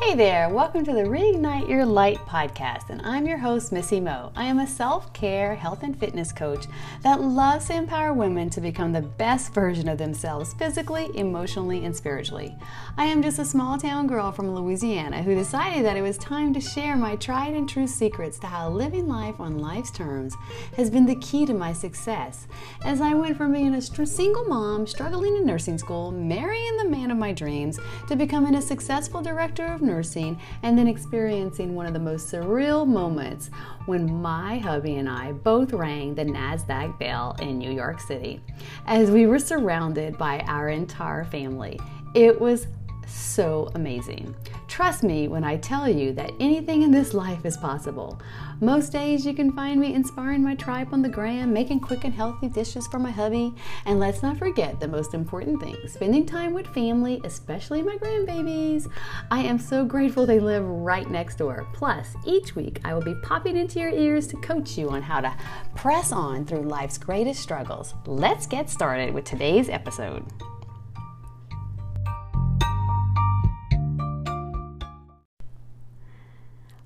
Hey there, welcome to the Reignite Your Light podcast, and I'm your host, Missy Mo. I am a self care, health, and fitness coach that loves to empower women to become the best version of themselves physically, emotionally, and spiritually. I am just a small town girl from Louisiana who decided that it was time to share my tried and true secrets to how living life on life's terms has been the key to my success. As I went from being a single mom, struggling in nursing school, marrying the man of my dreams, to becoming a successful director of nursing and then experiencing one of the most surreal moments when my hubby and I both rang the NASDAQ bell in New York City as we were surrounded by our entire family. It was so amazing. Trust me when I tell you that anything in this life is possible. Most days you can find me inspiring my tribe on the gram, making quick and healthy dishes for my hubby, and let's not forget the most important thing spending time with family, especially my grandbabies. I am so grateful they live right next door. Plus, each week I will be popping into your ears to coach you on how to press on through life's greatest struggles. Let's get started with today's episode.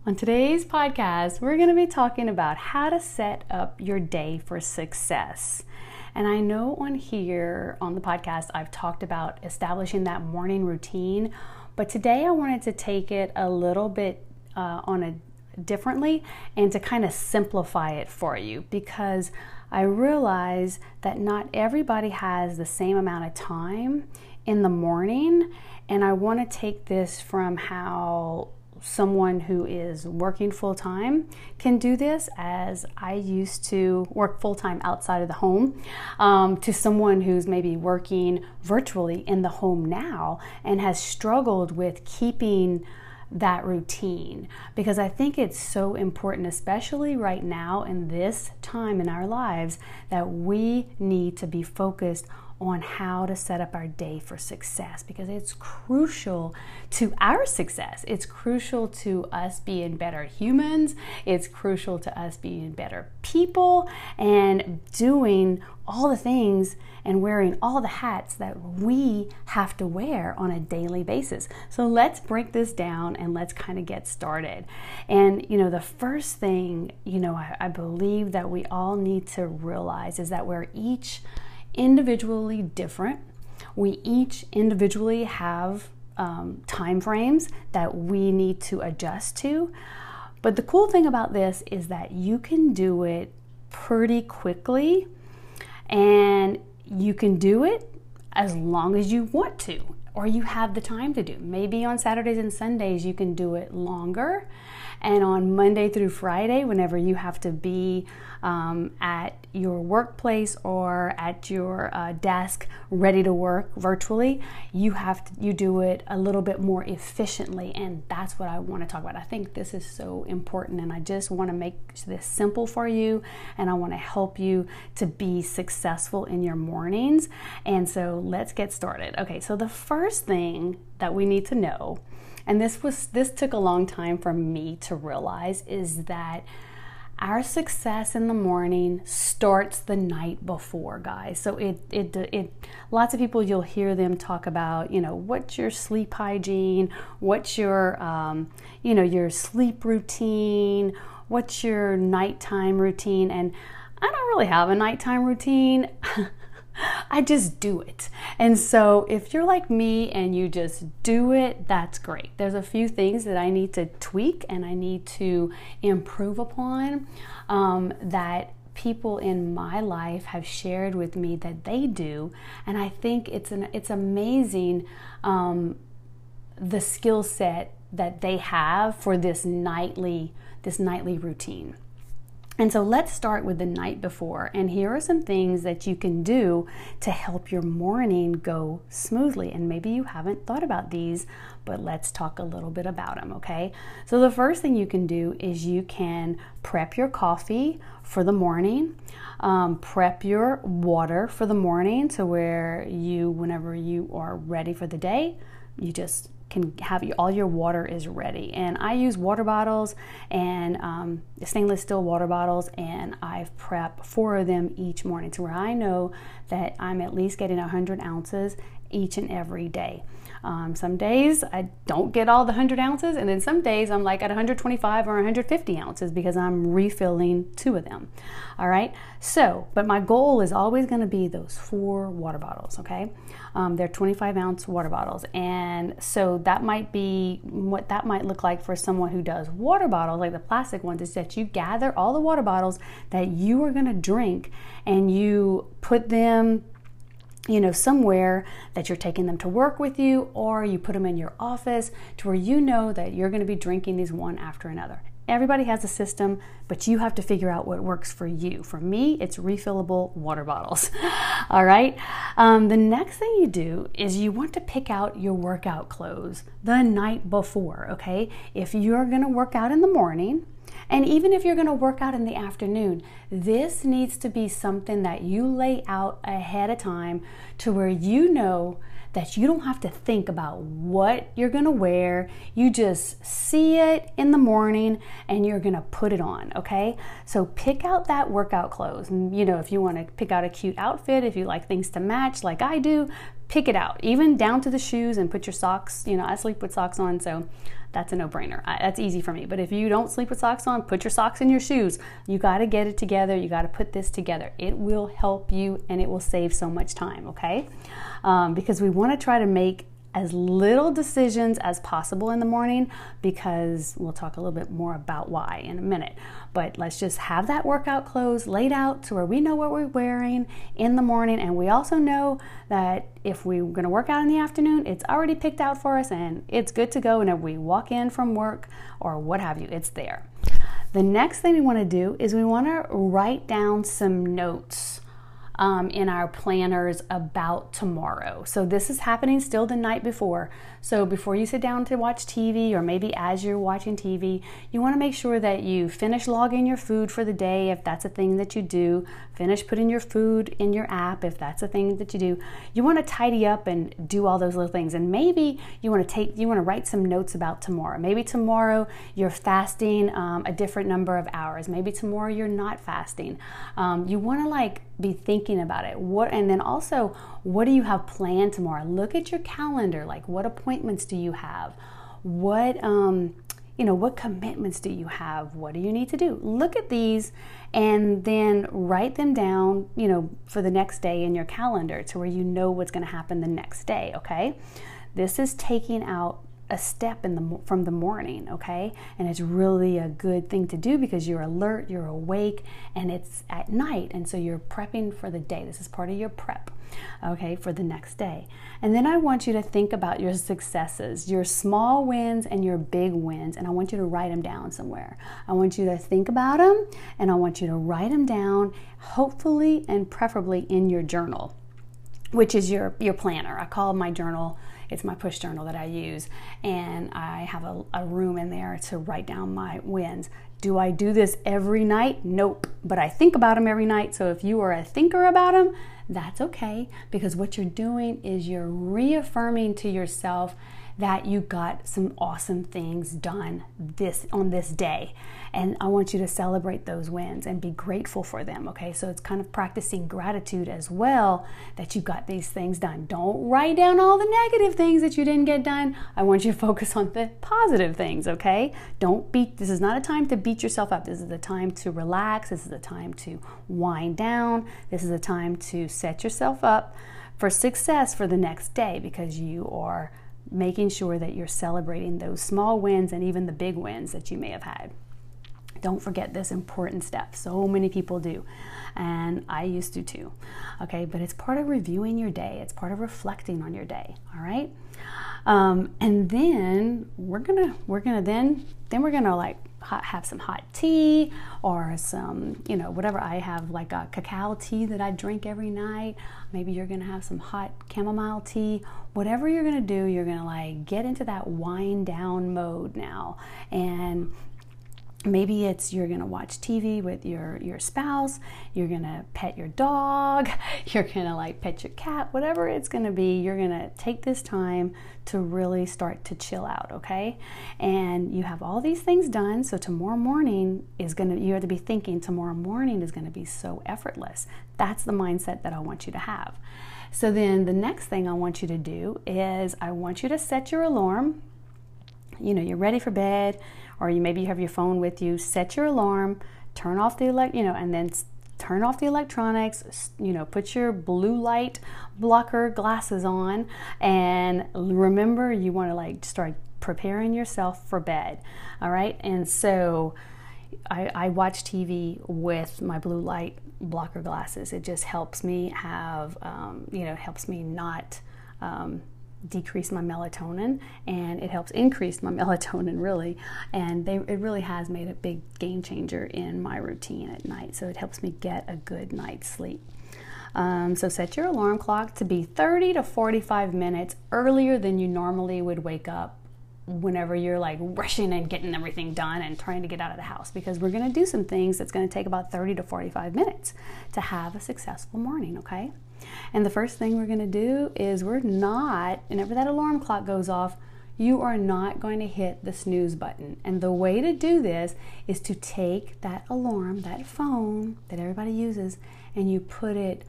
On today's podcast, we're going to be talking about how to set up your day for success. And I know on here on the podcast, I've talked about establishing that morning routine, but today I wanted to take it a little bit uh, on a differently and to kind of simplify it for you because I realize that not everybody has the same amount of time in the morning. And I want to take this from how someone who is working full time can do this, as I used to work full time outside of the home, um, to someone who's maybe working virtually in the home now and has struggled with keeping that routine. Because I think it's so important, especially right now in this time in our lives, that we need to be focused on how to set up our day for success because it's crucial to our success. It's crucial to us being better humans. It's crucial to us being better people and doing all the things and wearing all the hats that we have to wear on a daily basis. So let's break this down and let's kind of get started. And, you know, the first thing, you know, I, I believe that we all need to realize is that we're each individually different. We each individually have um, time frames that we need to adjust to. But the cool thing about this is that you can do it pretty quickly and you can do it as long as you want to or you have the time to do. Maybe on Saturdays and Sundays you can do it longer and on Monday through Friday, whenever you have to be um, at your workplace or at your uh, desk ready to work virtually, you have to you do it a little bit more efficiently, and that's what I want to talk about. I think this is so important, and I just want to make this simple for you, and I want to help you to be successful in your mornings. And so let's get started. Okay, so the first thing that we need to know and this was this took a long time for me to realize is that our success in the morning starts the night before guys. So it, it it lots of people you'll hear them talk about you know what's your sleep hygiene? What's your um, you know your sleep routine? What's your nighttime routine? And i don't really have a nighttime routine I just do it. And so if you're like me and you just do it, that's great. There's a few things that I need to tweak and I need to improve upon um, that people in my life have shared with me that they do. And I think it's an it's amazing um, the skill set that they have for this nightly this nightly routine. And so let's start with the night before. And here are some things that you can do to help your morning go smoothly. And maybe you haven't thought about these, but let's talk a little bit about them, okay? So the first thing you can do is you can prep your coffee for the morning, um, prep your water for the morning to where you, whenever you are ready for the day, you just can have all your water is ready. And I use water bottles and um, stainless steel water bottles, and I've prep four of them each morning to where I know that I'm at least getting 100 ounces each and every day. Um, some days I don't get all the 100 ounces, and then some days I'm like at 125 or 150 ounces because I'm refilling two of them. All right, so, but my goal is always going to be those four water bottles, okay? Um, they're 25 ounce water bottles, and so that might be what that might look like for someone who does water bottles, like the plastic ones, is that you gather all the water bottles that you are going to drink and you put them you know, somewhere that you're taking them to work with you, or you put them in your office to where you know that you're going to be drinking these one after another. Everybody has a system, but you have to figure out what works for you. For me, it's refillable water bottles. All right. Um, the next thing you do is you want to pick out your workout clothes the night before. Okay. If you're going to work out in the morning, and even if you're going to work out in the afternoon, this needs to be something that you lay out ahead of time to where you know that you don't have to think about what you're going to wear. You just see it in the morning and you're going to put it on, okay? So pick out that workout clothes. You know, if you want to pick out a cute outfit, if you like things to match like I do, pick it out, even down to the shoes and put your socks. You know, I sleep with socks on, so that's a no brainer. That's easy for me. But if you don't sleep with socks on, put your socks in your shoes. You got to get it together. You got to put this together. It will help you and it will save so much time, okay? Um, because we want to try to make as little decisions as possible in the morning because we'll talk a little bit more about why in a minute. But let's just have that workout clothes laid out to where we know what we're wearing in the morning. And we also know that if we're going to work out in the afternoon, it's already picked out for us and it's good to go. And if we walk in from work or what have you, it's there. The next thing we want to do is we want to write down some notes um, in our planners about tomorrow. So this is happening still the night before. So before you sit down to watch TV, or maybe as you're watching TV, you want to make sure that you finish logging your food for the day if that's a thing that you do. Finish putting your food in your app if that's a thing that you do. You want to tidy up and do all those little things. And maybe you want to take, you want to write some notes about tomorrow. Maybe tomorrow you're fasting um, a different number of hours. Maybe tomorrow you're not fasting. Um, you want to like be thinking about it. What and then also what do you have planned tomorrow? Look at your calendar. Like what appointments do you have? What um you know, what commitments do you have? What do you need to do? Look at these and then write them down, you know, for the next day in your calendar to where you know what's going to happen the next day, okay? This is taking out a step in the from the morning, okay? And it's really a good thing to do because you're alert, you're awake, and it's at night, and so you're prepping for the day. This is part of your prep, okay, for the next day. And then I want you to think about your successes, your small wins and your big wins, and I want you to write them down somewhere. I want you to think about them, and I want you to write them down, hopefully and preferably in your journal, which is your your planner. I call my journal it's my push journal that I use, and I have a, a room in there to write down my wins. Do I do this every night? Nope. But I think about them every night. So if you are a thinker about them, that's okay because what you're doing is you're reaffirming to yourself that you got some awesome things done this on this day. And I want you to celebrate those wins and be grateful for them. Okay, so it's kind of practicing gratitude as well that you got these things done. Don't write down all the negative things that you didn't get done. I want you to focus on the positive things. Okay, don't beat. This is not a time to beat yourself up. This is a time to relax. This is a time to wind down. This is a time to set yourself up for success for the next day because you are making sure that you're celebrating those small wins and even the big wins that you may have had. Don't forget this important step. So many people do, and I used to too. Okay, but it's part of reviewing your day, it's part of reflecting on your day. All right. Um, and then we're gonna we're gonna then then we're gonna like hot, have some hot tea or some you know whatever I have like a cacao tea that I drink every night. Maybe you're gonna have some hot chamomile tea. Whatever you're gonna do, you're gonna like get into that wind down mode now and maybe it's you're going to watch TV with your your spouse, you're going to pet your dog, you're going to like pet your cat, whatever it's going to be, you're going to take this time to really start to chill out, okay? And you have all these things done, so tomorrow morning is going to you have to be thinking tomorrow morning is going to be so effortless. That's the mindset that I want you to have. So then the next thing I want you to do is I want you to set your alarm. You know, you're ready for bed or you maybe you have your phone with you, set your alarm, turn off the elect, you know, and then turn off the electronics, you know, put your blue light blocker glasses on and remember you want to like start preparing yourself for bed. All right? And so I, I, watch TV with my blue light blocker glasses. It just helps me have, um, you know, helps me not um, decrease my melatonin and it helps increase my melatonin really. And they, it really has made a big game changer in my routine at night so it helps me get a good night's sleep. Um, so set your alarm clock to be 30 to 45 minutes earlier than you normally would wake up whenever you're like rushing and getting everything done and trying to get out of the house because we're going to do some things that's going to take about 30 to 45 minutes to have a successful morning okay and the first thing we're going to do is we're not, whenever that alarm clock goes off, you are not going to hit the snooze button. And the way to do this is to take that alarm, that phone that everybody uses, and you put it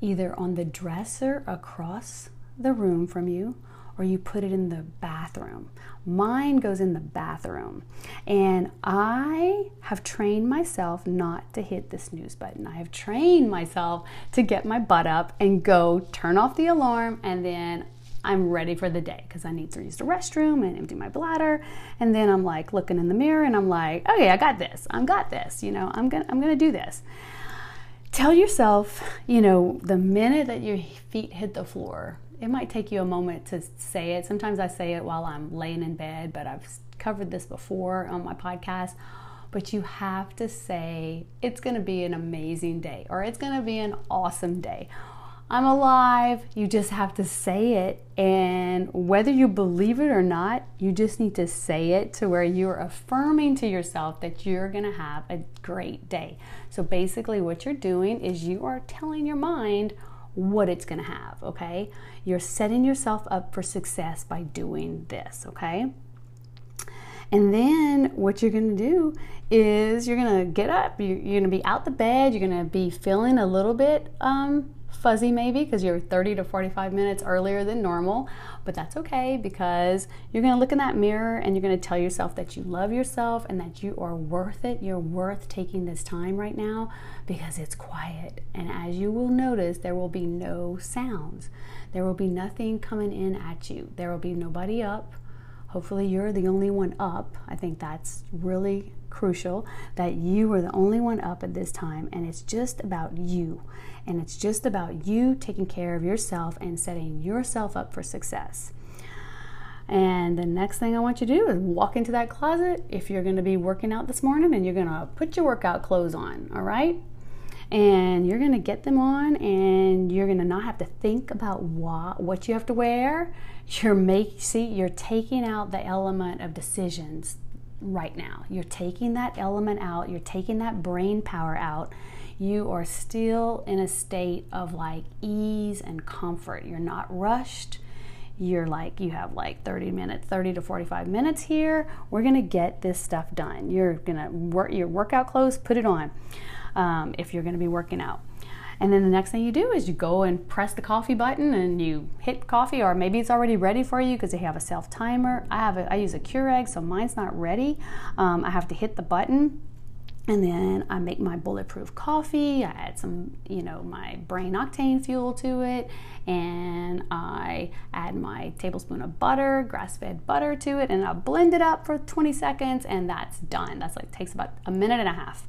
either on the dresser across the room from you or you put it in the bathroom. Mine goes in the bathroom. And I have trained myself not to hit the snooze button. I have trained myself to get my butt up and go turn off the alarm and then I'm ready for the day because I need to use the restroom and empty my bladder. And then I'm like looking in the mirror and I'm like, okay, I got this. I'm got this. You know, I'm gonna I'm gonna do this. Tell yourself, you know, the minute that your feet hit the floor, it might take you a moment to say it. Sometimes I say it while I'm laying in bed, but I've covered this before on my podcast. But you have to say, it's to be an amazing day or it's to be an awesome day. I'm alive. You just have to say it. And whether you believe it or not, you just need to say it to where you're affirming to yourself that you're going to have a great day. So basically, what you're doing is you are telling your mind what it's going to have, okay? You're setting yourself up for success by doing this, okay? And then what you're going to do is you're going to get up, you're, going to be out the bed, you're going to be feeling a little bit um, fuzzy maybe because you're 30 to 45 minutes earlier than normal, but that's okay because you're going to look in that mirror and you're going to tell yourself that you love yourself and that you are worth it. You're worth taking this time right now because it's quiet. And as you will notice, there will be no sounds. There will be nothing coming in at you. There will be nobody up. Hopefully, you're the only one up. I think that's really crucial that you are the only one up at this time, and it's just about you. And it's just about you taking care of yourself and setting yourself up for success. And the next thing I want you to do is walk into that closet if you're going to be working out this morning and you're going to put your workout clothes on, all right? And you're going to get them on and you're going to not have to think about what what you have to wear. You're make see you're taking out the element of decisions right now. You're taking that element out, you're taking that brain power out you are still in a state of like ease and comfort. You're not rushed. You're like, you have like 30 minutes, 30 to 45 minutes here. We're gonna get this stuff done. You're gonna work your workout clothes, put it on um, if you're gonna be working out. And then the next thing you do is you go and press the coffee button and you hit coffee, or maybe it's already ready for you because they have a self timer. I have a, I use a Keurig, so mine's not ready. Um, I have to hit the button and then I make my bulletproof coffee. I add some, you know, my brain octane fuel to it, and I add my tablespoon of butter, grass-fed butter to it, and I blend it up for 20 seconds, and that's done. That's like takes about a minute and a half.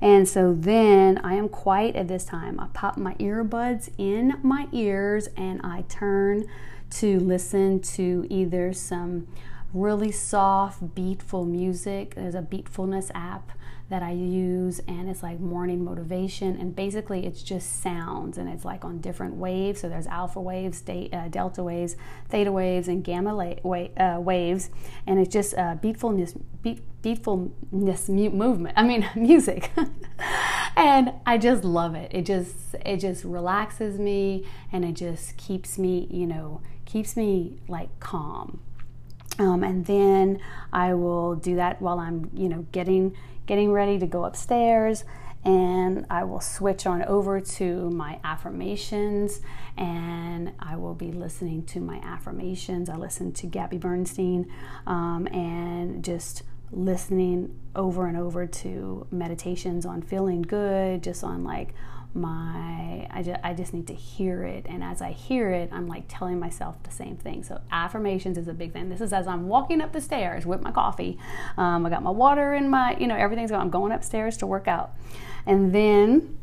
And so then I am quiet at this time. I pop my earbuds in my ears and I turn to listen to either some really soft, beatful music. There's a Beatfulness app that I use, and it's like morning motivation. And basically, it's just sounds, and it's like on different waves. So there's alpha waves, uh, delta waves, theta waves, and gamma la- wa- uh, waves, and it's just uh, beatfulness, beat, beatfulness mu- movement. I mean, music, and I just love it. It just it just relaxes me, and it just keeps me, you know, keeps me like calm. Um, and then I will do that while I'm, you know, getting getting ready to go upstairs and I will switch on over to my affirmations and I will be listening to my affirmations. I listen to Gabby Bernstein um, and just listening over and over to meditations on feeling good, just on like my I just, I just need to hear it. And as i hear it i'm like telling myself the same thing. So affirmations is a big thing. This is as i'm walking up the stairs with my coffee. Um, i got my water in my you know everything's going i'm going upstairs to work out. And then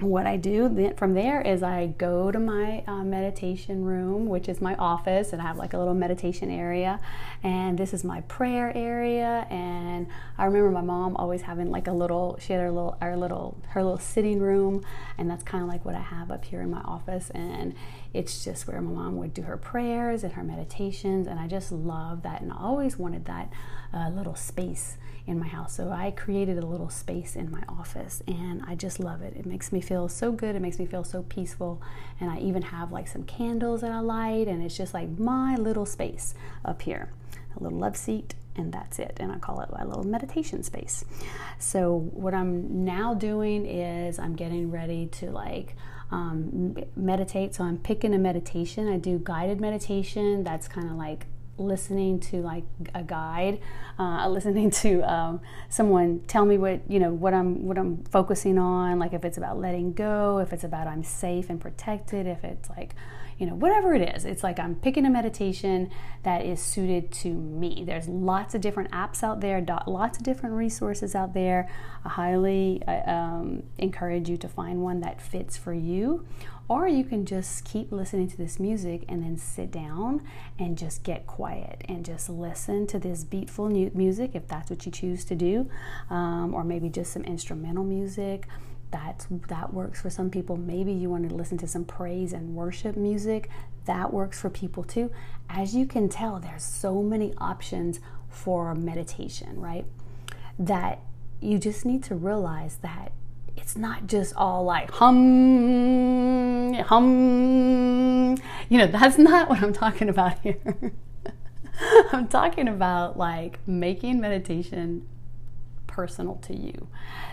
what I do then from there is I go to my uh, meditation room, which is my office, and I have like a little meditation area. And this is my prayer area. And I remember my mom always having like a little, she had her little, our little, her little sitting room, and that's kind of like what I have up here in my office. And it's just where my mom would do her prayers and her meditations, and I just love that, and I always wanted that uh, little space in my house. So I created a little space in my office and I just love it. It makes me feel so good. It makes me feel so peaceful. And I even have like some candles that I light and it's just like my little space up here. A little love seat and that's it. And I call it my little meditation space. So what I'm now doing is I'm getting ready to like um, meditate. So I'm picking a meditation. I do guided meditation. That's kind of like listening to like a guide, uh, listening to um, someone tell me what you know what I'm what I'm focusing on. Like if it's about letting go, if it's about I'm safe and protected, if it's like you know whatever it is. It's like I'm picking a meditation that is suited to me. There's lots of different apps out there, lots of different resources out there. I highly uh, um, encourage you to find one that fits for you or you can just keep listening to this music and then sit down and just get quiet and just listen to this beatful music if that's what you choose to do, um, or maybe just some instrumental music. That, that works for some people. Maybe you want to listen to some praise and worship music. That works for people too. As you can tell, there's so many options for meditation, right? That you just need to realize that it's not just all like hum, hum. You know, that's not what I'm talking about here. I'm talking about like making meditation personal to you.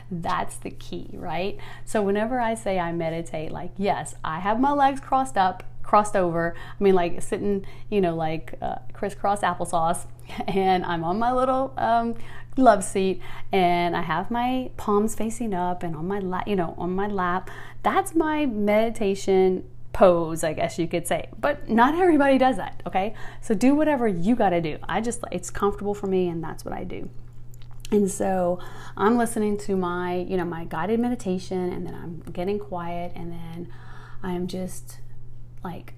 That's the key, right? So whenever I say I meditate, like, yes, I have my legs crossed up, crossed over. I mean, like sitting, you know, like uh, crisscross applesauce, and I'm on my little um, love seat and I have my palms facing up and on my lap, you know, on my lap. That's my meditation pose, I guess you could say. But not everybody does that, okay? So do whatever you got to do. I just it's comfortable for me and that's what I do. And so I'm listening to my, you know, my guided meditation and then I'm getting quiet and then I'm just like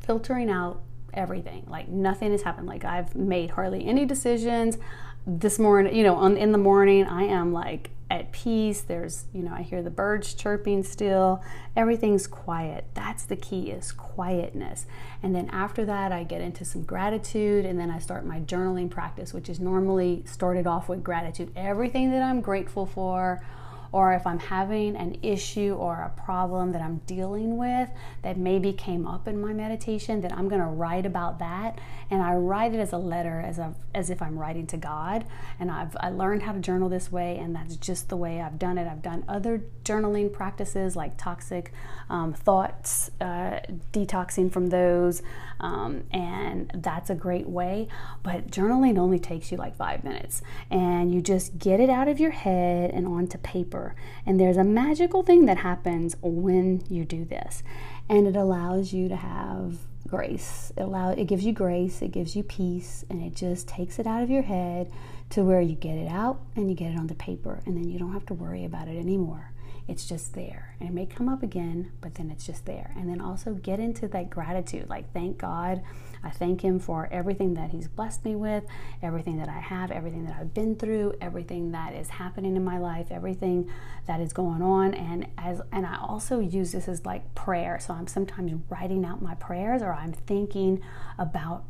filtering out everything. Like nothing has happened. Like I've made hardly any decisions this morning, you know, on, in the morning, I am like at peace. There's, you know, I hear the birds chirping still. Everything's quiet. That's the key is quietness. And then after that, I get into some gratitude and then I start my journaling practice, which is normally started off with gratitude. Everything that I'm grateful for or if I'm having an issue or a problem that I'm dealing with that maybe came up in my meditation, then I'm going to write about that. And I write it as a letter, as, a, as if I'm writing to God. And I've I learned how to journal this way, and that's just the way I've done it. I've done other journaling practices like toxic um, thoughts, uh, detoxing from those, um, and that's a great way. But journaling only takes you like five minutes, and you just get it out of your head and onto paper deeper. And there's a magical thing that happens when you do this. And it allows you to have grace. It allow it gives you grace, it gives you peace, and it just takes it out of your head to where you get it out and you get it onto paper and then you don't have to worry about it anymore. It's just there. And it may come up again, but then it's just there. And then also get into that gratitude. Like, thank God. I thank Him for everything that He's blessed me with, everything that I have, everything that I've been through, everything that is happening in my life, everything that is going on. And as and I also use this as like prayer. So I'm sometimes writing out my prayers or I'm thinking about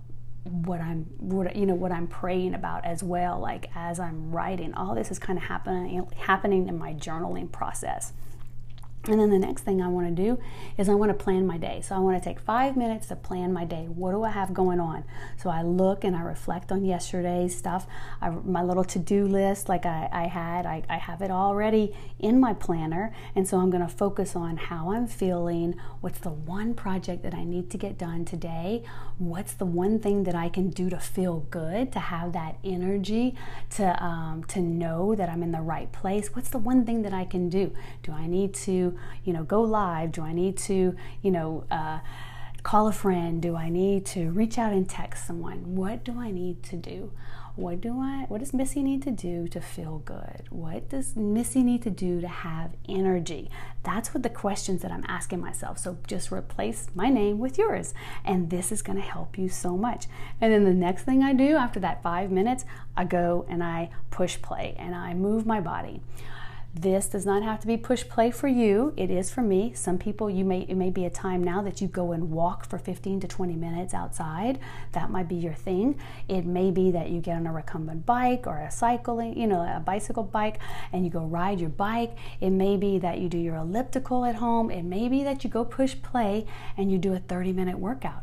what I'm what you know what I'm praying about as well like as I'm writing all this is kind of happening happening in my journaling process and then the next thing I want to do is I want to plan my day. So I want to take five minutes to plan my day. What do I have going on? So I look and I reflect on yesterday's stuff, I, my little to do list, like I, I had, I, I have it already in my planner. And so I'm going to focus on how I'm feeling. What's the one project that I need to get done today? What's the one thing that I can do to feel good, to have that energy, to, um, to know that I'm in the right place? What's the one thing that I can do? Do I need to? you know, go live? Do I need to, you know, uh, call a friend? Do I need to reach out and text someone? What do I need to do? What do I what does Missy need to do to feel good? What does Missy need to do to have energy? That's what the questions that I'm asking myself. So just replace my name with yours. And this is going to help you so much. And then the next thing I do after that 5 minutes, I go and I push play and I move my body. This does not have to be push play for you. It is for me. Some people, you may it may be a time now that you go and walk for 15 to 20 minutes outside. That might be your thing. It may be that you get on a recumbent bike or a cycling, you know, a bicycle bike, and you go ride your bike. It may be that you do your elliptical at home. It may be that you go push play and you do a 30 minute workout.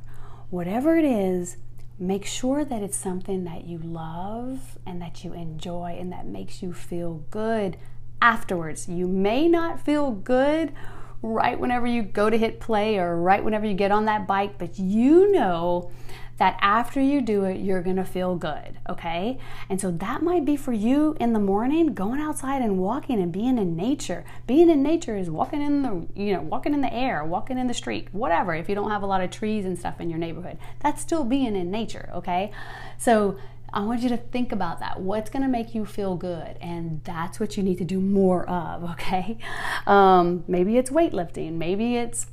Whatever it is, make sure that it's something that you love and that you enjoy and that makes you feel good afterwards. You may not feel good right whenever you go to hit play or right whenever you get on that bike, but you know that after you do it, you're gonna feel good, okay? And so that might be for you in the morning, going outside and walking and being in nature. Being in nature is walking in the, you know, walking in the air, walking in the street, whatever. If you don't have a lot of trees and stuff in your neighborhood, that's still being in nature, okay? So I want you to think about that. What's going to make you feel good? And that's what you need to do more of, okay? Um, maybe it's weightlifting. Maybe it's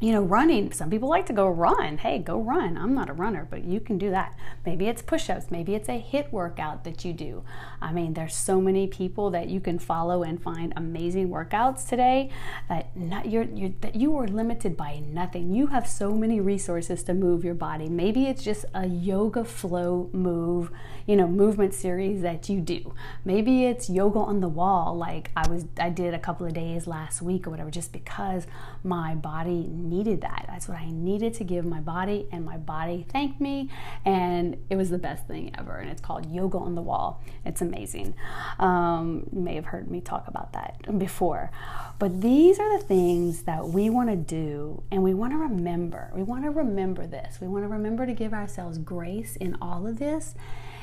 you know, running. Some people like to go run. Hey, go run. I'm not a runner, but you can do that. Maybe it's push ups. Maybe it's a HIIT workout that you do. I mean, there's so many people that you can follow and find amazing workouts today that not, you're, you're, that you are limited by nothing. You have so many resources to move your body. Maybe it's just a yoga flow move, you know, movement series that you do. Maybe it's yoga on the wall, like I was, I did a couple of days last week or whatever, just because my body needed that. That's what I needed to give my body, and my body thanked me, and it was the best thing ever. And it's called Yoga on the Wall. It's amazing. Um, you may have heard me talk about that before. But these are the things that we want to do, and we want to remember. We want to remember this. We want to remember to give ourselves grace in all of this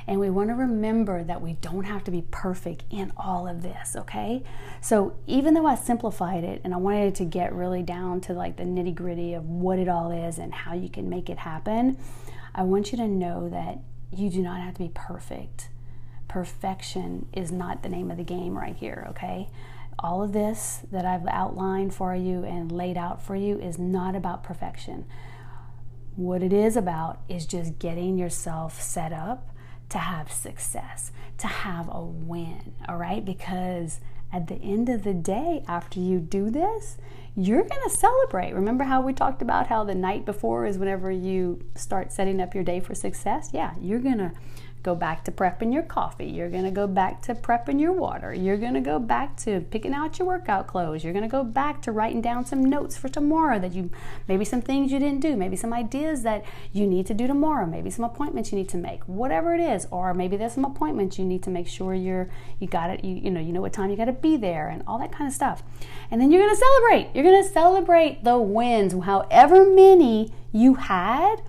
and we want to remember that we don't have to be perfect in all of this, okay? So even though I simplified it and I wanted to get really down to like the nitty gritty of what it all is and how you can make it happen, I want you to know that you do not have to be perfect. Perfection is not the name of the game right here, okay? All of this that I've outlined for you and laid out for you is not about perfection. What it is about is just getting yourself set up to have success, to have a win, all right? Because at the end of the day, after you do this, you're to celebrate. Remember how we talked about how the night before is whenever you start setting up your day for success? Yeah, you're to go back to prepping your coffee. You're going to go back to prepping your water. You're going to go back to picking out your workout clothes. You're going to go back to writing down some notes for tomorrow that you maybe some things you didn't do, maybe some ideas that you need to do tomorrow, maybe some appointments you need to make. Whatever it is, or maybe there's some appointments you need to make sure you're you got it you, you know, you know what time you got to be there and all that kind of stuff. And then you're going to celebrate. You're going to celebrate the wins, however many you had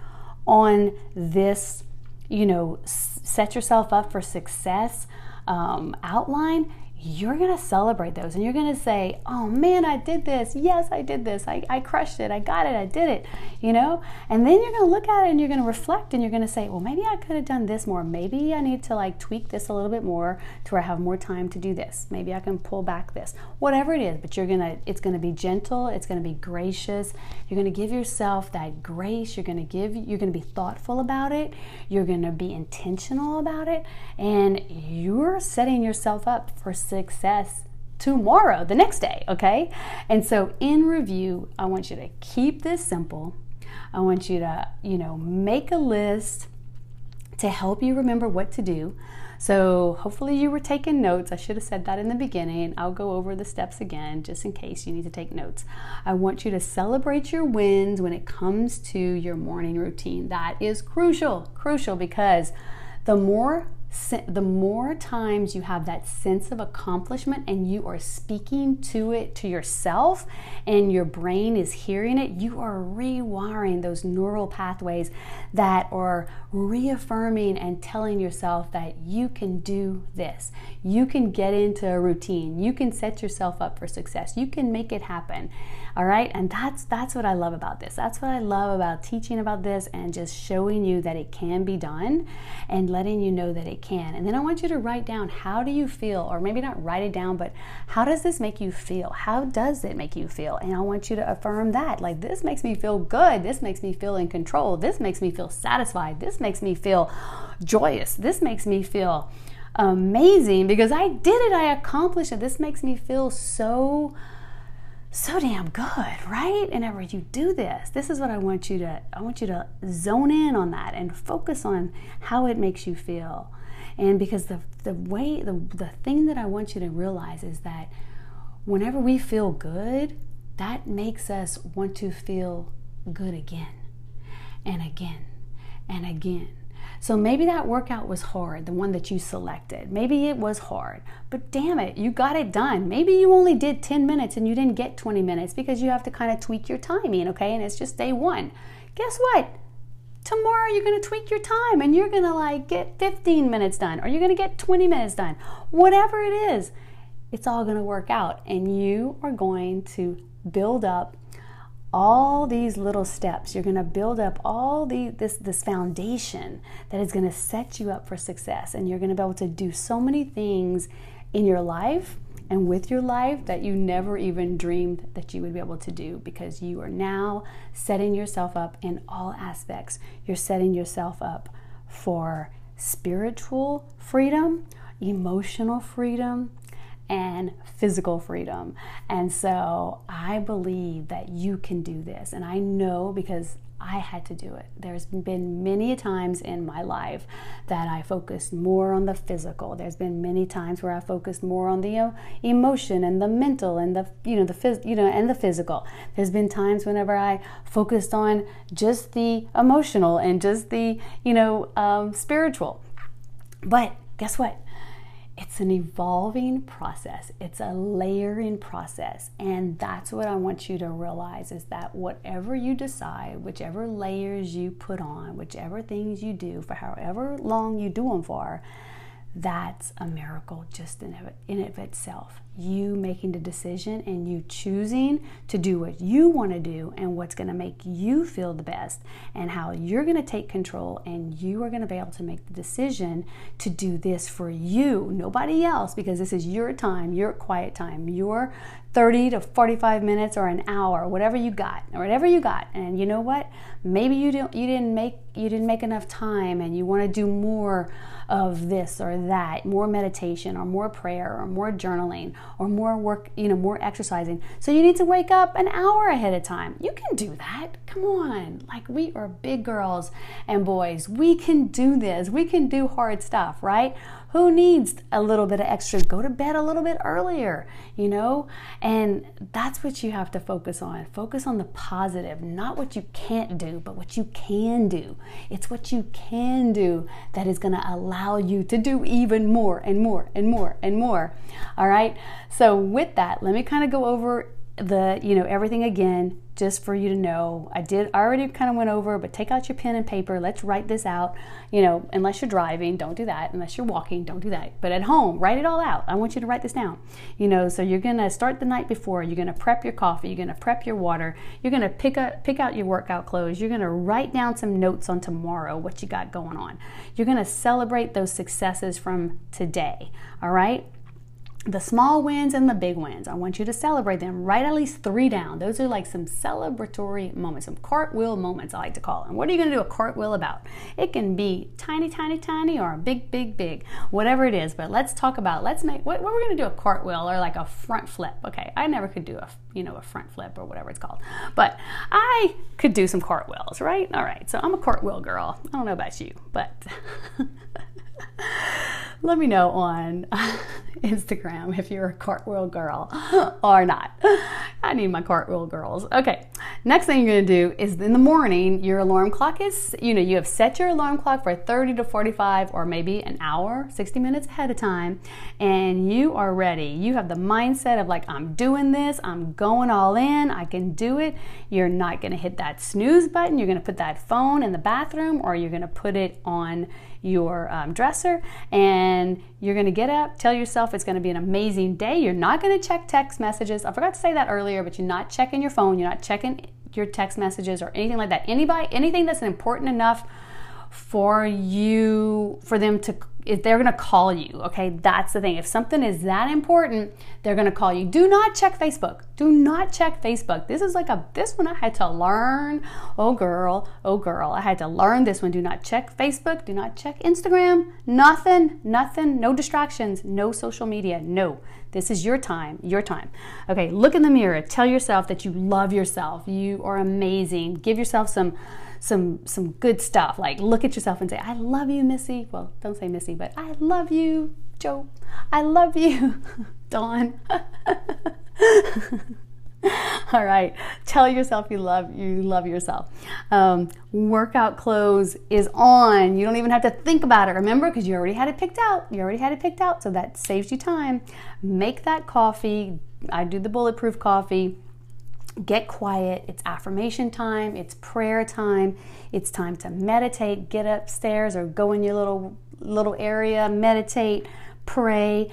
on this you know, set yourself up for success um, outline, you're going to celebrate those and you're going to say, oh man, I did this. Yes, I did this. I, I crushed it. I got it. I did it. You know? And then you're going to look at it and you're going to reflect and you're going to say, well, maybe I could have done this more. Maybe I need to like tweak this a little bit more to where I have more time to do this. Maybe I can pull back this. Whatever it is, but you're going to, it's going to be gentle. It's going to be gracious. You're going to give yourself that grace. You're going to give, you're going to be thoughtful about it. You're going to be intentional about it. And you're setting yourself up for success tomorrow, the next day, okay? And so in review, I want you to keep this simple. I want you to, you know, make a list to help you remember what to do. So, hopefully, you were taking notes. I should have said that in the beginning. I'll go over the steps again just in case you need to take notes. I want you to celebrate your wins when it comes to your morning routine. That is crucial, crucial because the more the more times you have that sense of accomplishment and you are speaking to it to yourself and your brain is hearing it, you are rewiring those neural pathways that are reaffirming and telling yourself that you can do this. You can get into a routine. You can set yourself up for success. You can make it happen. All right? And that's that's what I love about this. That's what I love about teaching about this and just showing you that it can be done and letting you know that it can. And then I want you to write down how do you feel or maybe not write it down, but how does this make you feel? How does it make you feel? And I want you to affirm that. Like this makes me feel good. This makes me feel in control. This makes me feel satisfied. This makes me feel joyous. This makes me feel amazing because I did it. I accomplished it. This makes me feel so so damn good, right? And whenever you do this, this is what I want you to I want you to zone in on that and focus on how it makes you feel. And because the the way the the thing that I want you to realize is that whenever we feel good, that makes us want to feel good again and again and again so maybe that workout was hard, the one that you selected. Maybe it was hard, but damn it, you got it done. Maybe you only did 10 minutes and you didn't get 20 minutes because you have to kind of tweak your timing, okay? And it's just day one. Guess what? Tomorrow you're gonna tweak your time and you're gonna like get 15 minutes done or you're gonna get 20 minutes done. Whatever it is, it's all gonna work out and you are going to build up all these little steps. You're going to build up all the this this foundation that is going to set you up for success and you're going to be able to do so many things in your life and with your life that you never even dreamed that you would be able to do because you are now setting yourself up in all aspects. You're setting yourself up for spiritual freedom, emotional freedom, and physical freedom. And so I believe that you can do this. And I know because I had to do it. There's been many times in my life that I focused more on the physical. There's been many times where I focused more on the uh, emotion and the mental and the you know the phys- you know and the physical. There's been times whenever I focused on just the emotional and just the you know um, spiritual. But guess what? It's an evolving process. It's a layering process. And that's what i want you to realize is that whatever you decide whichever layers you put on whichever things you do for however long you do them for that's a miracle just in, in of itself. You making the decision and you choosing to do what you want to do and what's going to make you feel the best and how you're going to take control and you are going to be able to make the decision to do this for you, nobody else, because this is your time, your quiet time, your 30 to 45 minutes or an hour, whatever you got, or whatever you got. And you know what? Maybe you don't you didn't make you didn't make enough time and you want to do more of this or that, more meditation or more prayer or more journaling or more work, you know, more exercising. So you need to wake up an hour ahead of time. You can do that. Come on. Like we are big girls and boys. We can do this. We can do hard stuff, right? Who needs a little bit of extra? Go to bed a little bit earlier, you know? And that's what you have to focus on. Focus on the positive, not what you can't do, but what you can do. It's what you can do that is going to allow you to do even more and more and more and more. All right? So, with that, let me kind of go over the you know everything again just for you to know. I did I already kind of went over but take out your pen and paper. Let's write this out. You know unless you're driving don't do that. Unless you're walking don't do that. But at home write it all out. I want you to write this down. You know so you're going to start the night before. You're going to prep your coffee. You're going to prep your water. You're going to pick up pick out your workout clothes. You're going to write down some notes on tomorrow what you got going on. You're going to celebrate those successes from today all right the small wins and the big wins. I want you to celebrate them. Write at least three down. Those are like some celebratory moments, some cartwheel moments, I like to call them. What are you going to do a cartwheel about? It can be tiny, tiny, tiny, or big, big, big, whatever it is. But let's talk about, let's make, what, what we're going to do a cartwheel or like a front flip. Okay, I never could do a, you know, a front flip or whatever it's called. But I could do some cartwheels, right? All right, so I'm a cartwheel girl. I don't know about you, but. let me know on Instagram if you're a cartwheel girl or not. I need my cartwheel girls. Okay, next thing you're gonna do is in the morning, your alarm clock is, you know, you have set your alarm clock for 30 to 45 or maybe an hour, 60 minutes ahead of time, and you are ready. You have the mindset of like, I'm doing this, I'm going all in, I can do it. You're not gonna hit that snooze button, you're gonna put that phone in the bathroom or you're gonna put it on your um, dresser and you're to get up, tell yourself it's to be an amazing day. You're not to check text messages. I forgot to say that earlier, but you're not checking your phone, you're not checking your text messages or anything like that. Anybody anything that's important enough for you for them to if they're going to call you okay? That's the thing. If something is that important they're going to call you. Do not check facebook. Do not check facebook. This is like a this one i had to learn. Oh girl. Oh girl. I had to learn this one. Do not check facebook. Do not check instagram. Nothing. Nothing. No distractions. No social media. No. This is your time. Your time. Okay look in the mirror. Tell yourself that you love yourself. You are amazing. Give yourself some some some good stuff. Like look at yourself and say, "I love you, Missy." Well, don't say Missy, but I love you, Joe. I love you, Dawn. All right, tell yourself you love you love yourself. Um, workout clothes is on. You don't even have to think about it. Remember, because you already had it picked out. You already had it picked out, so that saves you time. Make that coffee. I do the bulletproof coffee get quiet. It's affirmation time, it's prayer time, it's time to meditate, get upstairs or go in your little little area, meditate, pray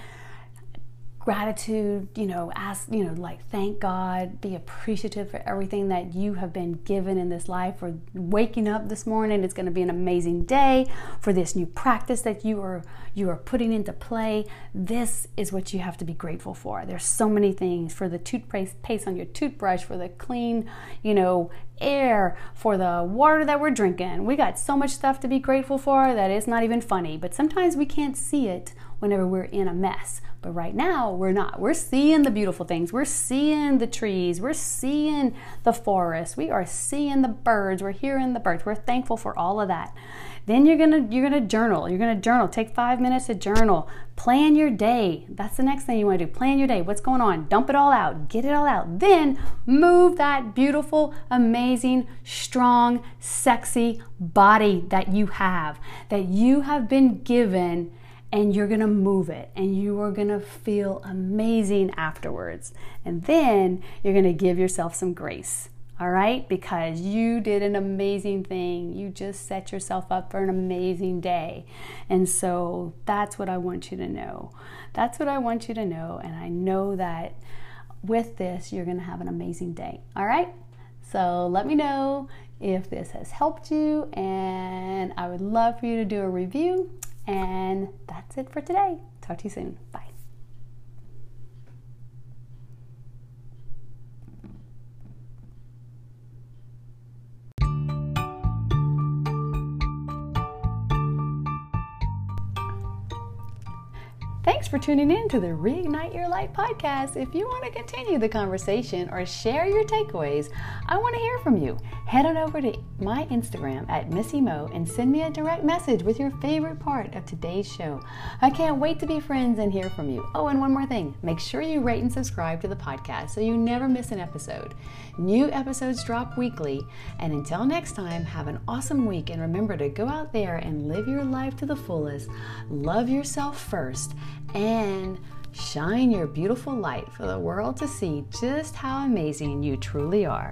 gratitude, you know, ask, you know, like thank God, be appreciative for everything that you have been given in this life for waking up this morning. It's going to be an amazing day for this new practice that you are you are putting into play. This is what you have to be grateful for. There's so many things for the toothpaste paste on your toothbrush, for the clean, you know, air, for the water that we're drinking. We got so much stuff to be grateful for that it's not even funny, but sometimes we can't see it whenever we're in a mess. But right now, we're not. We're seeing the beautiful things. We're seeing the trees. We're seeing the forest. We are seeing the birds. We're hearing the birds. We're thankful for all of that. Then you're gonna you're gonna journal. You're gonna journal. Take five minutes to journal. Plan your day. That's the next thing you want to do. Plan your day. What's going on? Dump it all out. Get it all out. Then move that beautiful, amazing, strong, sexy body that you have, that you have been given and you're gonna move it and you are gonna feel amazing afterwards. And then you're gonna give yourself some grace, all right? Because you did an amazing thing. You just set yourself up for an amazing day. And so that's what I want you to know. That's what I want you to know. And I know that with this, you're gonna have an amazing day, all right? So let me know if this has helped you, and I would love for you to do a review and that's it for today. Talk to you soon. Bye. For tuning in to the Reignite Your Light podcast. If you want to continue the conversation or share your takeaways, I want to hear from you. Head on over to my Instagram at Missy Mo and send me a direct message with your favorite part of today's show. I can't wait to be friends and hear from you. Oh, and one more thing make sure you rate and subscribe to the podcast so you never miss an episode. New episodes drop weekly. And until next time, have an awesome week and remember to go out there and live your life to the fullest. Love yourself first and Shine your beautiful light for the world to see just how amazing you truly are.